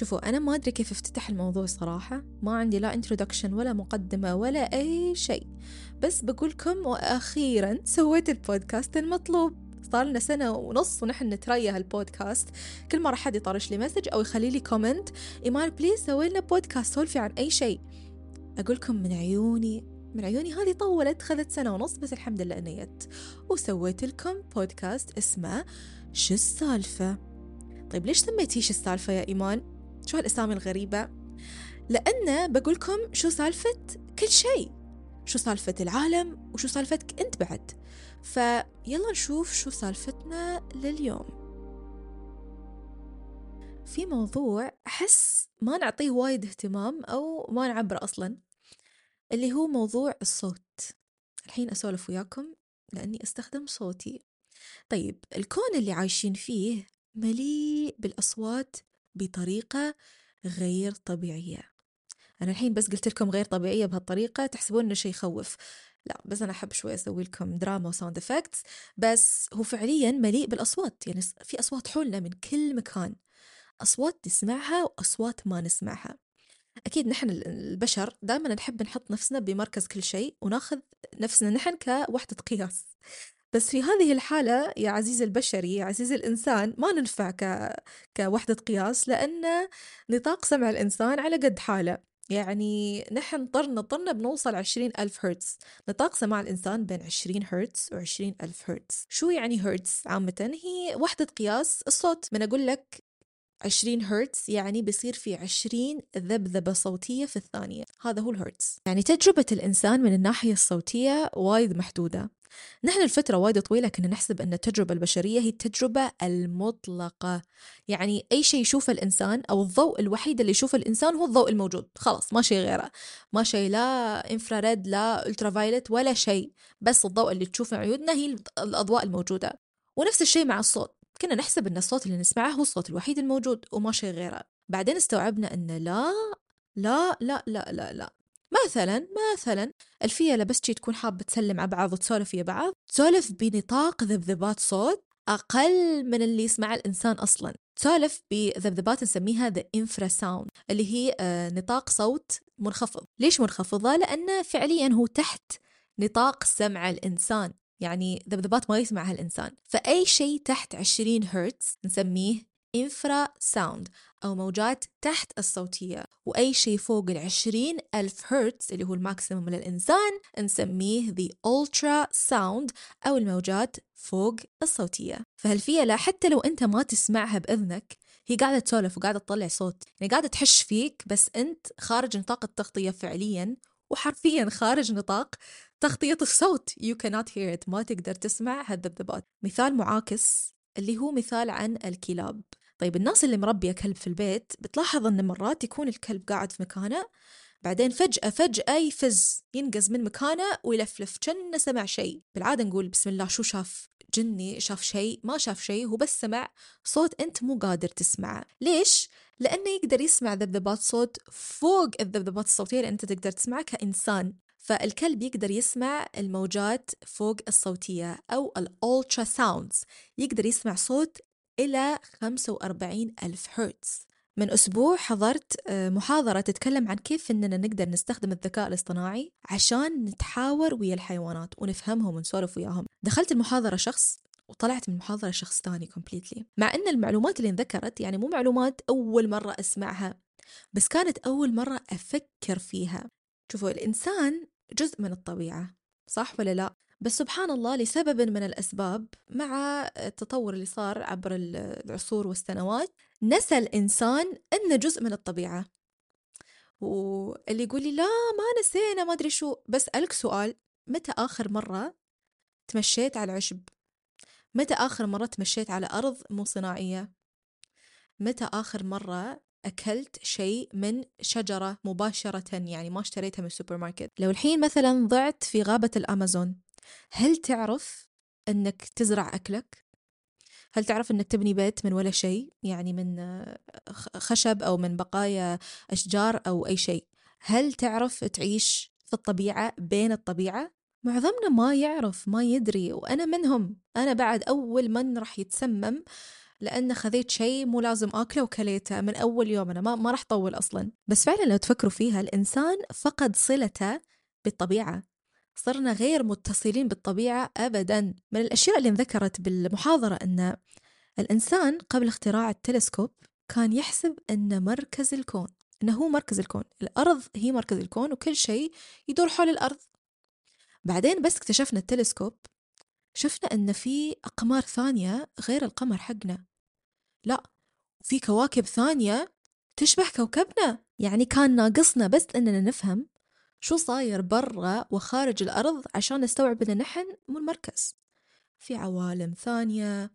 شوفوا أنا ما أدري كيف أفتتح الموضوع صراحة. ما عندي لا introduction ولا مقدمة ولا أي شيء. بس بقولكم وأخيرا سويت البودكاست المطلوب. صار لنا سنة ونص ونحن نتريا هالبودكاست. كل مرة حد يطرش لي message أو يخلي لي comment إيمان please سوي لنا بودكاست سولفي عن أي شيء. أقولكم من عيوني من عيوني هذه طولت خذت سنة ونص بس الحمد لله ييت وسويت لكم بودكاست اسمه شو السالفة؟ طيب ليش سميتيه شو السالفة يا إيمان؟ شو هالأسامي الغريبة؟ لأن بقولكم شو سالفة كل شيء. شو سالفة العالم وشو سالفتك أنت بعد. فيلا نشوف شو سالفتنا لليوم. في موضوع أحس ما نعطيه وايد اهتمام أو ما نعبره أصلا اللي هو موضوع الصوت. الحين أسولف وياكم لأني أستخدم صوتي. طيب الكون اللي عايشين فيه مليء بالأصوات بطريقة غير طبيعية. أنا الحين بس قلت لكم غير طبيعية بهالطريقة تحسبون إنه شيء يخوف. لا بس أنا أحب شوي أسوي لكم دراما و sound effects بس هو فعليا مليء بالأصوات. يعني في أصوات حولنا من كل مكان. أصوات نسمعها وأصوات ما نسمعها. أكيد نحن البشر دائما نحب نحط نفسنا بمركز كل شيء وناخذ نفسنا نحن كوحدة قياس. بس في هذه الحالة يا عزيزي البشري يا عزيزي الإنسان ما ننفع ك... كوحدة قياس لأن نطاق سمع الإنسان على قد حاله. يعني نحن طرنا طرنا بنوصل عشرين ألف هرتز. نطاق سماع الإنسان بين عشرين هرتز وعشرين ألف هرتز. شو يعني هرتز عامة؟ هي وحدة قياس الصوت. من أقول لك 20 هرتز يعني بيصير في 20 ذبذبة صوتية في الثانية. هذا هو الهرتز. يعني تجربة الإنسان من الناحية الصوتية وايد محدودة. نحن الفترة وايد طويلة كنا نحسب أن التجربة البشرية هي التجربة المطلقة. يعني أي شيء يشوفه الإنسان أو الضوء الوحيد اللي يشوفه الإنسان هو الضوء الموجود. خلاص ما شيء غيره. ما شيء لا انفراريد لا الترافايلت ولا شيء. بس الضوء اللي تشوفه عيوننا هي الأضواء الموجودة. ونفس الشيء مع الصوت. كنا نحسب أن الصوت اللي نسمعه هو الصوت الوحيد الموجود وما شيء غيره. بعدين استوعبنا أن لا لا لا لا لا لا. مثلا مثلا الفيلة بس تجي تكون حابة تسلم على بعض وتسولف ويا بعض تسولف بنطاق ذبذبات صوت أقل من اللي يسمع الإنسان أصلا. تسولف بذبذبات نسميها the infrasound اللي هي آه، نطاق صوت منخفض. ليش منخفضة؟ لأنه فعليا هو تحت نطاق سمع الإنسان يعني ذبذبات ما يسمعها الإنسان. فأي شيء تحت 20 هرتز نسميه infrasound أو موجات تحت الصوتية وأي شيء فوق العشرين ألف هرتز اللي هو ال maximum للإنسان نسميه the ultrasound أو الموجات فوق الصوتية. فهالفيلة حتى لو أنت ما تسمعها بإذنك هي قاعدة تسولف وقاعدة تطلع صوت. يعني قاعدة تحش فيك بس أنت خارج نطاق التغطية فعليا وحرفيا خارج نطاق تغطية الصوت. You cannot hear it. ما تقدر تسمع هالذبذبات مثال معاكس اللي هو مثال عن الكلاب. طيب الناس اللي مربية كلب في البيت بتلاحظ أن مرات يكون الكلب قاعد في مكانه بعدين فجأة فجأة يفز ينقز من مكانه ويلفلف كأنه سمع شيء. بالعادة نقول بسم الله شو شاف؟ جني شاف شيء ما شاف شيء هو بس سمع صوت أنت مو قادر تسمعه. ليش؟ لأنه يقدر يسمع ذبذبات صوت فوق الذبذبات الصوتية اللي أنت تقدر تسمعها كإنسان. فالكلب يقدر يسمع الموجات فوق الصوتية أو الأولترا ساوندز يقدر يسمع صوت إلى 45 ألف هرتز من أسبوع حضرت آه، محاضرة تتكلم عن كيف إننا نقدر نستخدم الذكاء الاصطناعي عشان نتحاور ويا الحيوانات ونفهمهم ونسولف وياهم. دخلت المحاضرة شخص وطلعت من المحاضرة شخص تاني كومبليتلي مع أن المعلومات اللي انذكرت يعني مو معلومات أول مرة أسمعها بس كانت أول مرة أفكر فيها. شوفوا الإنسان جزء من الطبيعة صح ولا لا؟ بس سبحان الله لسبب من الأسباب مع التطور اللي صار عبر العصور والسنوات نسى الإنسان أنه جزء من الطبيعة. واللي يقول لي لا ما نسينا ما أدري شو. بس ألك سؤال متى آخر مرة تمشيت على العشب متى آخر مرة تمشيت على أرض مو صناعية؟ متى آخر مرة أكلت شيء من شجرة مباشرة يعني ما اشتريتها من السوبر ماركت لو الحين مثلا ضعت في غابة الأمازون هل تعرف أنك تزرع أكلك؟ هل تعرف أنك تبني بيت من ولا شيء يعني من خشب أو من بقايا أشجار أو أي شيء هل تعرف تعيش في الطبيعة بين الطبيعة؟ معظمنا ما يعرف ما يدري وأنا منهم أنا بعد أول من راح يتسمم لأن خذيت شيء مو لازم أكله وكليته من أول يوم. أنا ما, ما راح طول أصلا. بس فعلا لو تفكروا فيها الإنسان فقد صلته بالطبيعة. صرنا غير متصلين بالطبيعة أبدا. من الأشياء اللي انذكرت بالمحاضرة أن الإنسان قبل اختراع التلسكوب كان يحسب أن مركز الكون أنه هو مركز الكون. الأرض هي مركز الكون وكل شيء يدور حول الأرض. بعدين بس اكتشفنا التلسكوب شفنا أن في أقمار ثانية غير القمر حقنا. لا في كواكب ثانية تشبه كوكبنا. يعني كان ناقصنا بس أننا نفهم شو صاير برا وخارج الأرض عشان نستوعب أن نحن مو المركز. في عوالم ثانية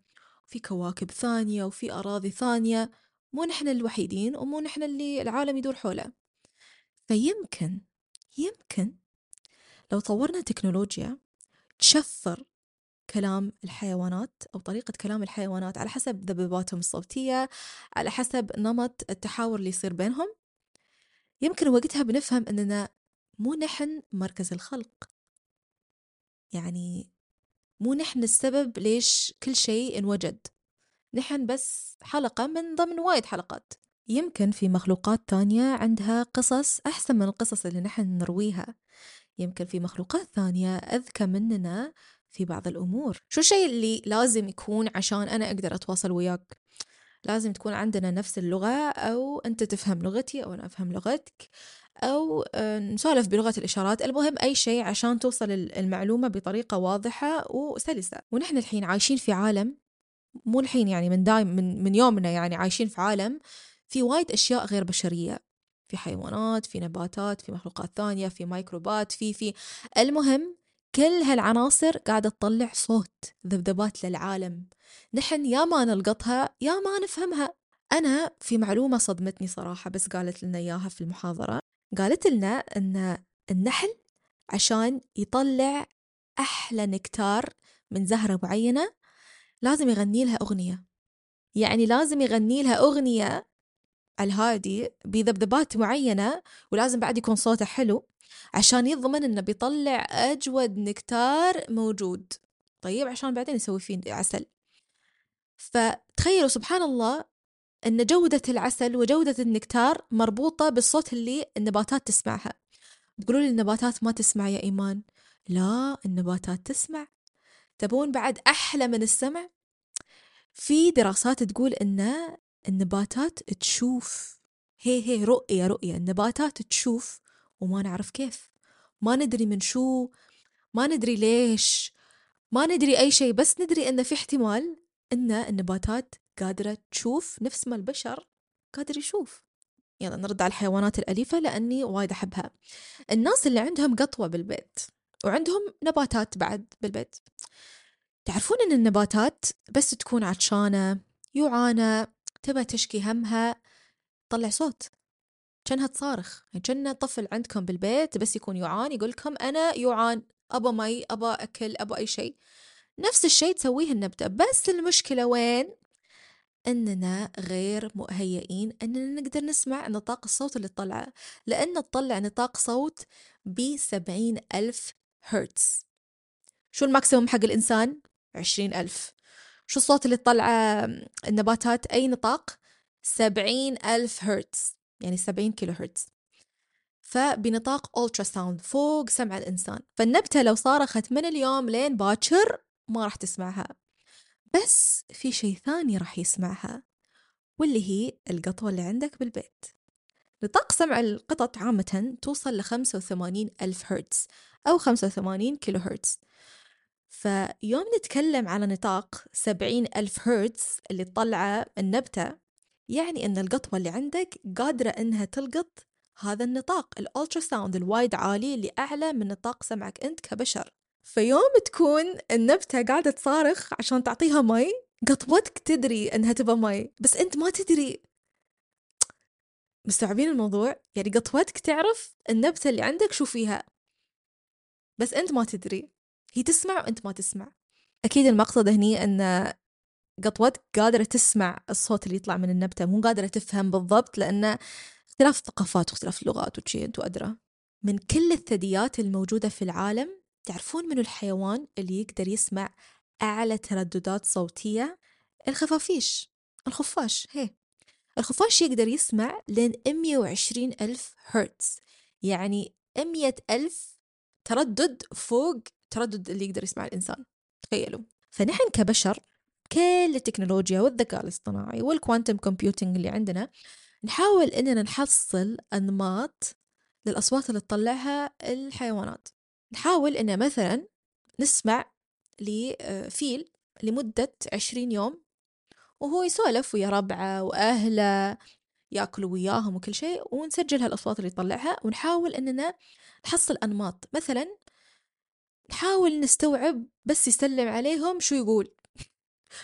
في كواكب ثانية وفي أراضي ثانية مو نحن الوحيدين ومو نحن اللي العالم يدور حوله. فيمكن يمكن لو طورنا تكنولوجيا تشفر كلام الحيوانات أو طريقة كلام الحيوانات على حسب ذبذباتهم الصوتية على حسب نمط التحاور اللي يصير بينهم. يمكن وقتها بنفهم أننا مو نحن مركز الخلق. يعني مو نحن السبب ليش كل شيء انوجد. نحن بس حلقة من ضمن وايد حلقات. يمكن في مخلوقات تانية عندها قصص أحسن من القصص اللي نحن نرويها. يمكن في مخلوقات ثانية أذكى مننا في بعض الأمور. شو الشيء اللي لازم يكون عشان أنا أقدر أتواصل وياك؟ لازم تكون عندنا نفس اللغة أو أنت تفهم لغتي أو أنا أفهم لغتك أو آه، نسولف بلغة الإشارات. المهم أي شيء عشان توصل المعلومة بطريقة واضحة وسلسة. ونحن الحين عايشين في عالم مو الحين يعني من دايم من, من يومنا يعني عايشين في عالم في وايد أشياء غير بشرية. في حيوانات في نباتات في مخلوقات ثانية في ميكروبات في في. المهم كل هالعناصر قاعدة تطلع صوت ذبذبات للعالم. نحن يا ما نلقطها يا ما نفهمها. أنا في معلومة صدمتني صراحة بس قالت لنا إياها في المحاضرة. قالت لنا أن النحل عشان يطلع أحلى نكتار من زهرة معينة لازم يغني لها أغنية. يعني لازم يغني لها أغنية الهادي بذبذبات معينة ولازم بعد يكون صوته حلو. عشان يضمن إنه بيطلع أجود نكتار موجود. طيب عشان بعدين يسوي فيه عسل. فتخيلوا سبحان الله إن جودة العسل وجودة النكتار مربوطة بالصوت اللي النباتات تسمعها. تقولوا لي النباتات ما تسمع يا إيمان؟ لا النباتات تسمع. تبون بعد أحلى من السمع؟ في دراسات تقول إن النباتات تشوف. هي هي رؤية رؤية. النباتات تشوف وما نعرف كيف. ما ندري من شو ما ندري ليش ما ندري أي شيء بس ندري أن في احتمال أن النباتات قادرة تشوف نفس ما البشر قادر يشوف. يلا نرد على الحيوانات الأليفة لأني وايد أحبها. الناس اللي عندهم قطوة بالبيت وعندهم نباتات بعد بالبيت تعرفون أن النباتات بس تكون عطشانة يوعانة تبى تشكي همها طلع صوت. كأنها تصارخ. يعني كان طفل عندكم بالبيت بس يكون يعان يقول لكم أنا يعان أبا مي أبا أكل أبا أي شيء. نفس الشيء تسويه النبتة. بس المشكلة وين؟ أننا غير مهيئين أننا نقدر نسمع نطاق الصوت اللي تطلعه لأن تطلع نطاق صوت بسبعين ألف هرتز. شو ال maximum حق الإنسان؟ عشرين ألف. شو الصوت اللي تطلعه النباتات؟ أي نطاق؟ سبعين ألف هرتز. يعني 70 كيلو هرتز فبنطاق ultrasound فوق سمع الإنسان. فالنبتة لو صارخت من اليوم لين باكر ما راح تسمعها. بس في شيء ثاني راح يسمعها واللي هي القطوة اللي عندك بالبيت. نطاق سمع القطط عامة توصل ل 85 ألف هرتز أو 85 كيلو هرتز فيوم نتكلم على نطاق 70 ألف هرتز اللي تطلعه النبتة يعني أن القطوة اللي عندك قادرة أنها تلقط هذا النطاق ال ultrasound الوايد عالي اللي أعلى من نطاق سمعك أنت كبشر. فيوم تكون النبتة قاعدة تصارخ عشان تعطيها مي قطوتك تدري أنها تبى مي بس أنت ما تدري. مستوعبين الموضوع؟ يعني قطوتك تعرف النبتة اللي عندك شو فيها. بس أنت ما تدري. هي تسمع وأنت ما تسمع. أكيد المقصد هني أن قطوتك قادرة تسمع الصوت اللي يطلع من النبتة مو قادرة تفهم بالضبط لأن اختلاف الثقافات واختلاف اللغات وشي أنتوا أدرى. من كل الثدييات الموجودة في العالم تعرفون منو الحيوان اللي يقدر يسمع أعلى ترددات صوتية؟ الخفافيش الخفاش هي. الخفاش يقدر يسمع لين 120 ألف هرتز يعني 100 ألف تردد فوق تردد اللي يقدر يسمع الإنسان. تخيلوا. فنحن كبشر كل التكنولوجيا والذكاء الاصطناعي والكوانتم كومبيوتنج اللي عندنا نحاول إننا نحصل أنماط للأصوات اللي تطلعها الحيوانات. نحاول إن مثلا نسمع لفيل لمدة عشرين يوم وهو يسولف ويا ربعه وأهله ياكلوا وياهم وكل شيء ونسجل هالأصوات اللي يطلعها ونحاول إننا نحصل أنماط. مثلا نحاول نستوعب بس يسلم عليهم شو يقول.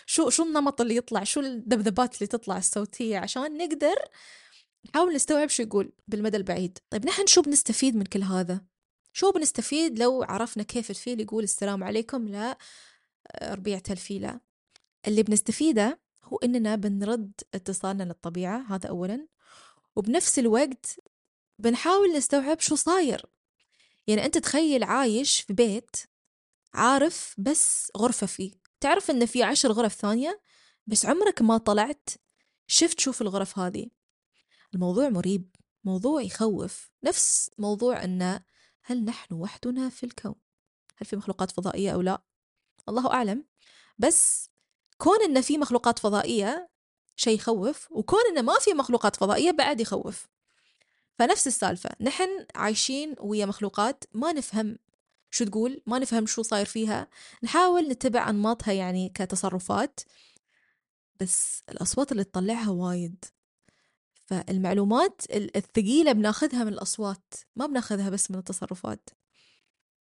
شو شو النمط اللي يطلع؟ شو الذبذبات اللي تطلع الصوتية؟ عشان نقدر نحاول نستوعب شو يقول بالمدى البعيد. طيب نحن شو بنستفيد من كل هذا؟ شو بنستفيد لو عرفنا كيف الفيل يقول السلام عليكم؟ لا ربيعة الفيلة اللي بنستفيده هو إننا بنرد اتصالنا للطبيعة هذا أولا. وبنفس الوقت بنحاول نستوعب شو صاير. يعني أنت تخيل عايش في بيت عارف بس غرفة فيه. تعرف إن في عشر غرف ثانية؟ بس عمرك ما طلعت؟ شفت شوف الغرف هذه. الموضوع مريب موضوع يخوف. نفس موضوع أن هل نحن وحدنا في الكون؟ هل في مخلوقات فضائية أو لا؟ الله أعلم. بس كون إن في مخلوقات فضائية شيء يخوف وكون إن ما في مخلوقات فضائية بعد يخوف. فنفس السالفة. نحن عايشين ويا مخلوقات ما نفهم. شو تقول؟ ما نفهم شو صاير فيها. نحاول نتبع أنماطها يعني كتصرفات بس الأصوات اللي تطلعها وايد. فالمعلومات الثقيلة بناخذها من الأصوات ما بناخذها بس من التصرفات.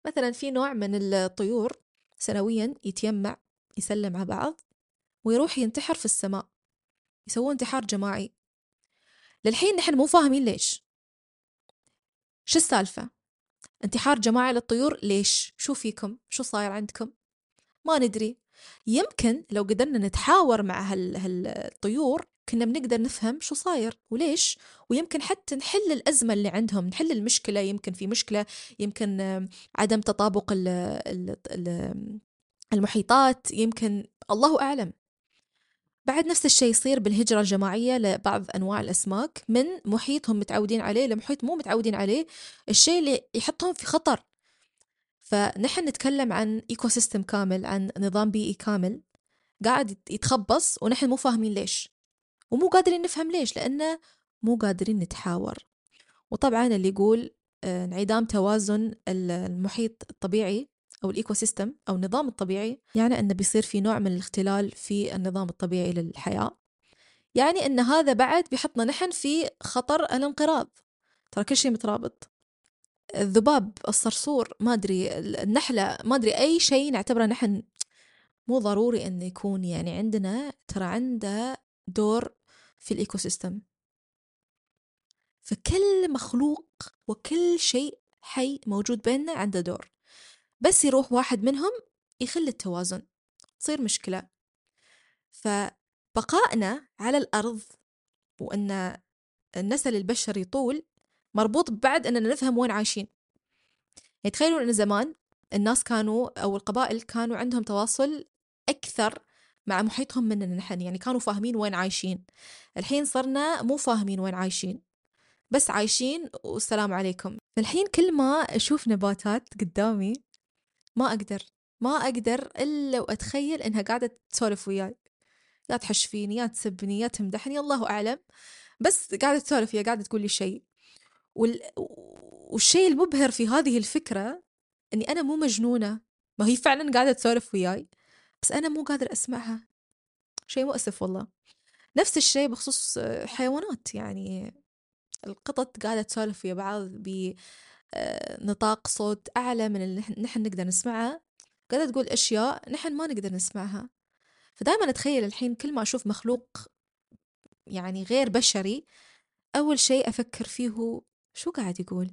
مثلا في نوع من الطيور سنويا يتيمع يسلم على بعض ويروح ينتحر في السماء. يسوون انتحار جماعي. للحين نحن مو فاهمين ليش. شو السالفة؟ انتحار جماعي للطيور؟ ليش؟ شو فيكم؟ شو صاير عندكم؟ ما ندري. يمكن لو قدرنا نتحاور مع هالطيور كنا بنقدر نفهم شو صاير وليش. ويمكن حتى نحل الأزمة اللي عندهم نحل المشكلة. يمكن في مشكلة يمكن عدم تطابق المحيطات. يمكن الله أعلم. بعد نفس الشيء يصير بالهجرة الجماعية لبعض أنواع الأسماك من محيط هم متعودين عليه لمحيط مو متعودين عليه الشيء اللي يحطهم في خطر. فنحن نتكلم عن ecosystem كامل عن نظام بيئي كامل قاعد يتخبص ونحن مو فاهمين ليش. ومو قادرين نفهم ليش لأنه مو قادرين نتحاور. وطبعا اللي يقول آه، انعدام توازن المحيط الطبيعي أو الإيكو سيستم أو النظام الطبيعي يعني أنه بيصير في نوع من الاختلال في النظام الطبيعي للحياة. يعني أن هذا بعد بيحطنا نحن في خطر الانقراض. ترى كل شيء مترابط. الذباب الصرصور ما أدري النحلة ما أدري أي شيء نعتبره نحن مو ضروري أنه يكون يعني عندنا ترى عنده دور في الإيكو سيستم فكل مخلوق وكل شيء حي موجود بيننا عنده دور. بس يروح واحد منهم يخل التوازن تصير مشكلة. فبقائنا على الأرض وأن النسل البشري يطول مربوط بعد أننا نفهم وين عايشين. يعني تخيلوا أن زمان الناس كانوا أو القبائل كانوا عندهم تواصل أكثر مع محيطهم مننا نحن يعني كانوا فاهمين وين عايشين. الحين صرنا مو فاهمين وين عايشين بس عايشين والسلام عليكم. الحين كل ما أشوف نباتات قدامي ما أقدر ما أقدر إلا وأتخيل إنها قاعدة تسولف وياي. يا تحش فيني يا تسبني يا تمدحني الله أعلم. بس قاعدة تسولف يا قاعدة تقول لي شيء. وال... والشيء المبهر في هذه الفكرة إني أنا مو مجنونة. ما هي فعلا قاعدة تسولف وياي بس أنا مو قادر أسمعها. شيء مؤسف والله. نفس الشيء بخصوص حيوانات يعني القطط قاعدة تسولف ويا بعض بنطاق صوت أعلى من اللي نحن نقدر نسمعها قاعدة تقول أشياء نحن ما نقدر نسمعها. فدائما أتخيل الحين كل ما أشوف مخلوق يعني غير بشري أول شيء أفكر فيه هو شو قاعد يقول؟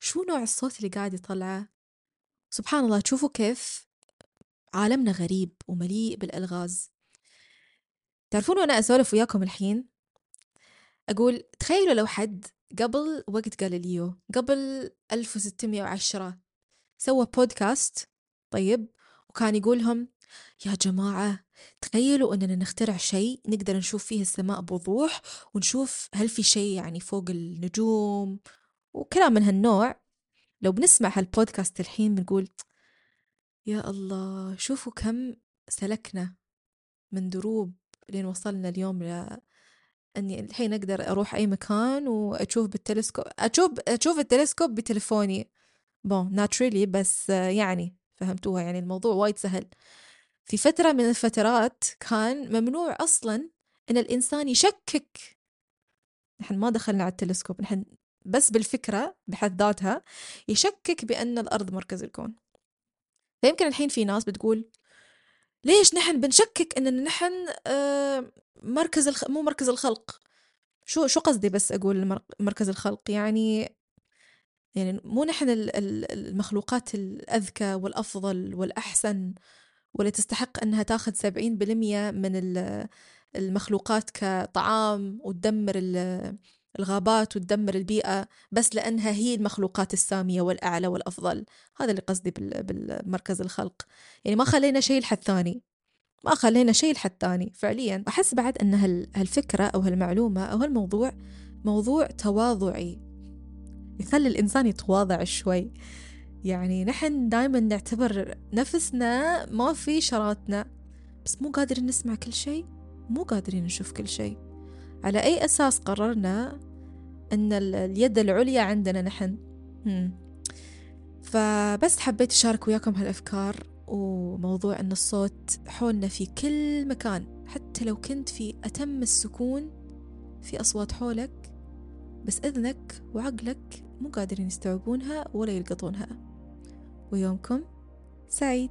شو نوع الصوت اللي قاعد يطلعه؟ سبحان الله تشوفوا كيف عالمنا غريب ومليء بالألغاز. تعرفون وأنا أسولف وياكم الحين؟ أقول تخيلوا لو حد قبل وقت غاليليو قبل 1610 سوى بودكاست طيب وكان يقولهم يا جماعة تخيلوا أننا نخترع شيء نقدر نشوف فيه السماء بوضوح ونشوف هل في شيء يعني فوق النجوم وكلام من هالنوع. لو بنسمع هالبودكاست الحين بنقول يا الله شوفوا كم سلكنا من دروب لين وصلنا اليوم إني الحين أقدر أروح أي مكان وأشوف بالتلسكوب أشوف أشوف التلسكوب بتليفوني. but not really بس يعني فهمتوها يعني الموضوع وايد سهل. في فترة من الفترات كان ممنوع أصلا إن الإنسان يشكك. نحن ما دخلنا على التلسكوب نحن بس بالفكرة بحد ذاتها يشكك بأن الأرض مركز الكون. فيمكن الحين في ناس بتقول ليش نحن بنشكك أننا نحن آه، مركز الخ... مو مركز الخلق. شو شو قصدي بس أقول مركز الخلق؟ يعني يعني مو نحن المخلوقات الأذكى والأفضل والأحسن واللي تستحق أنها تأخذ 70% من المخلوقات كطعام وتدمر الغابات وتدمر البيئة بس لأنها هي المخلوقات السامية والأعلى والأفضل. هذا اللي قصدي بالمركز الخلق. يعني ما خلينا شيء لحد ثاني. ما خلينا شيء لحد ثاني فعليا أحس بعد أن هالفكرة أو هالمعلومة أو هالموضوع موضوع تواضعي. يخلي الإنسان يتواضع شوي. يعني نحن دائما نعتبر نفسنا ما في شراتنا. بس مو قادرين نسمع كل شيء مو قادرين نشوف كل شيء على أي أساس قررنا أن اليد العليا عندنا نحن؟ فبس حبيت أشارك وياكم هالأفكار. وموضوع أن الصوت حولنا في كل مكان حتى لو كنت في أتم السكون في أصوات حولك بس إذنك وعقلك مو قادرين يستوعبونها ولا يلقطونها. ويومكم سعيد.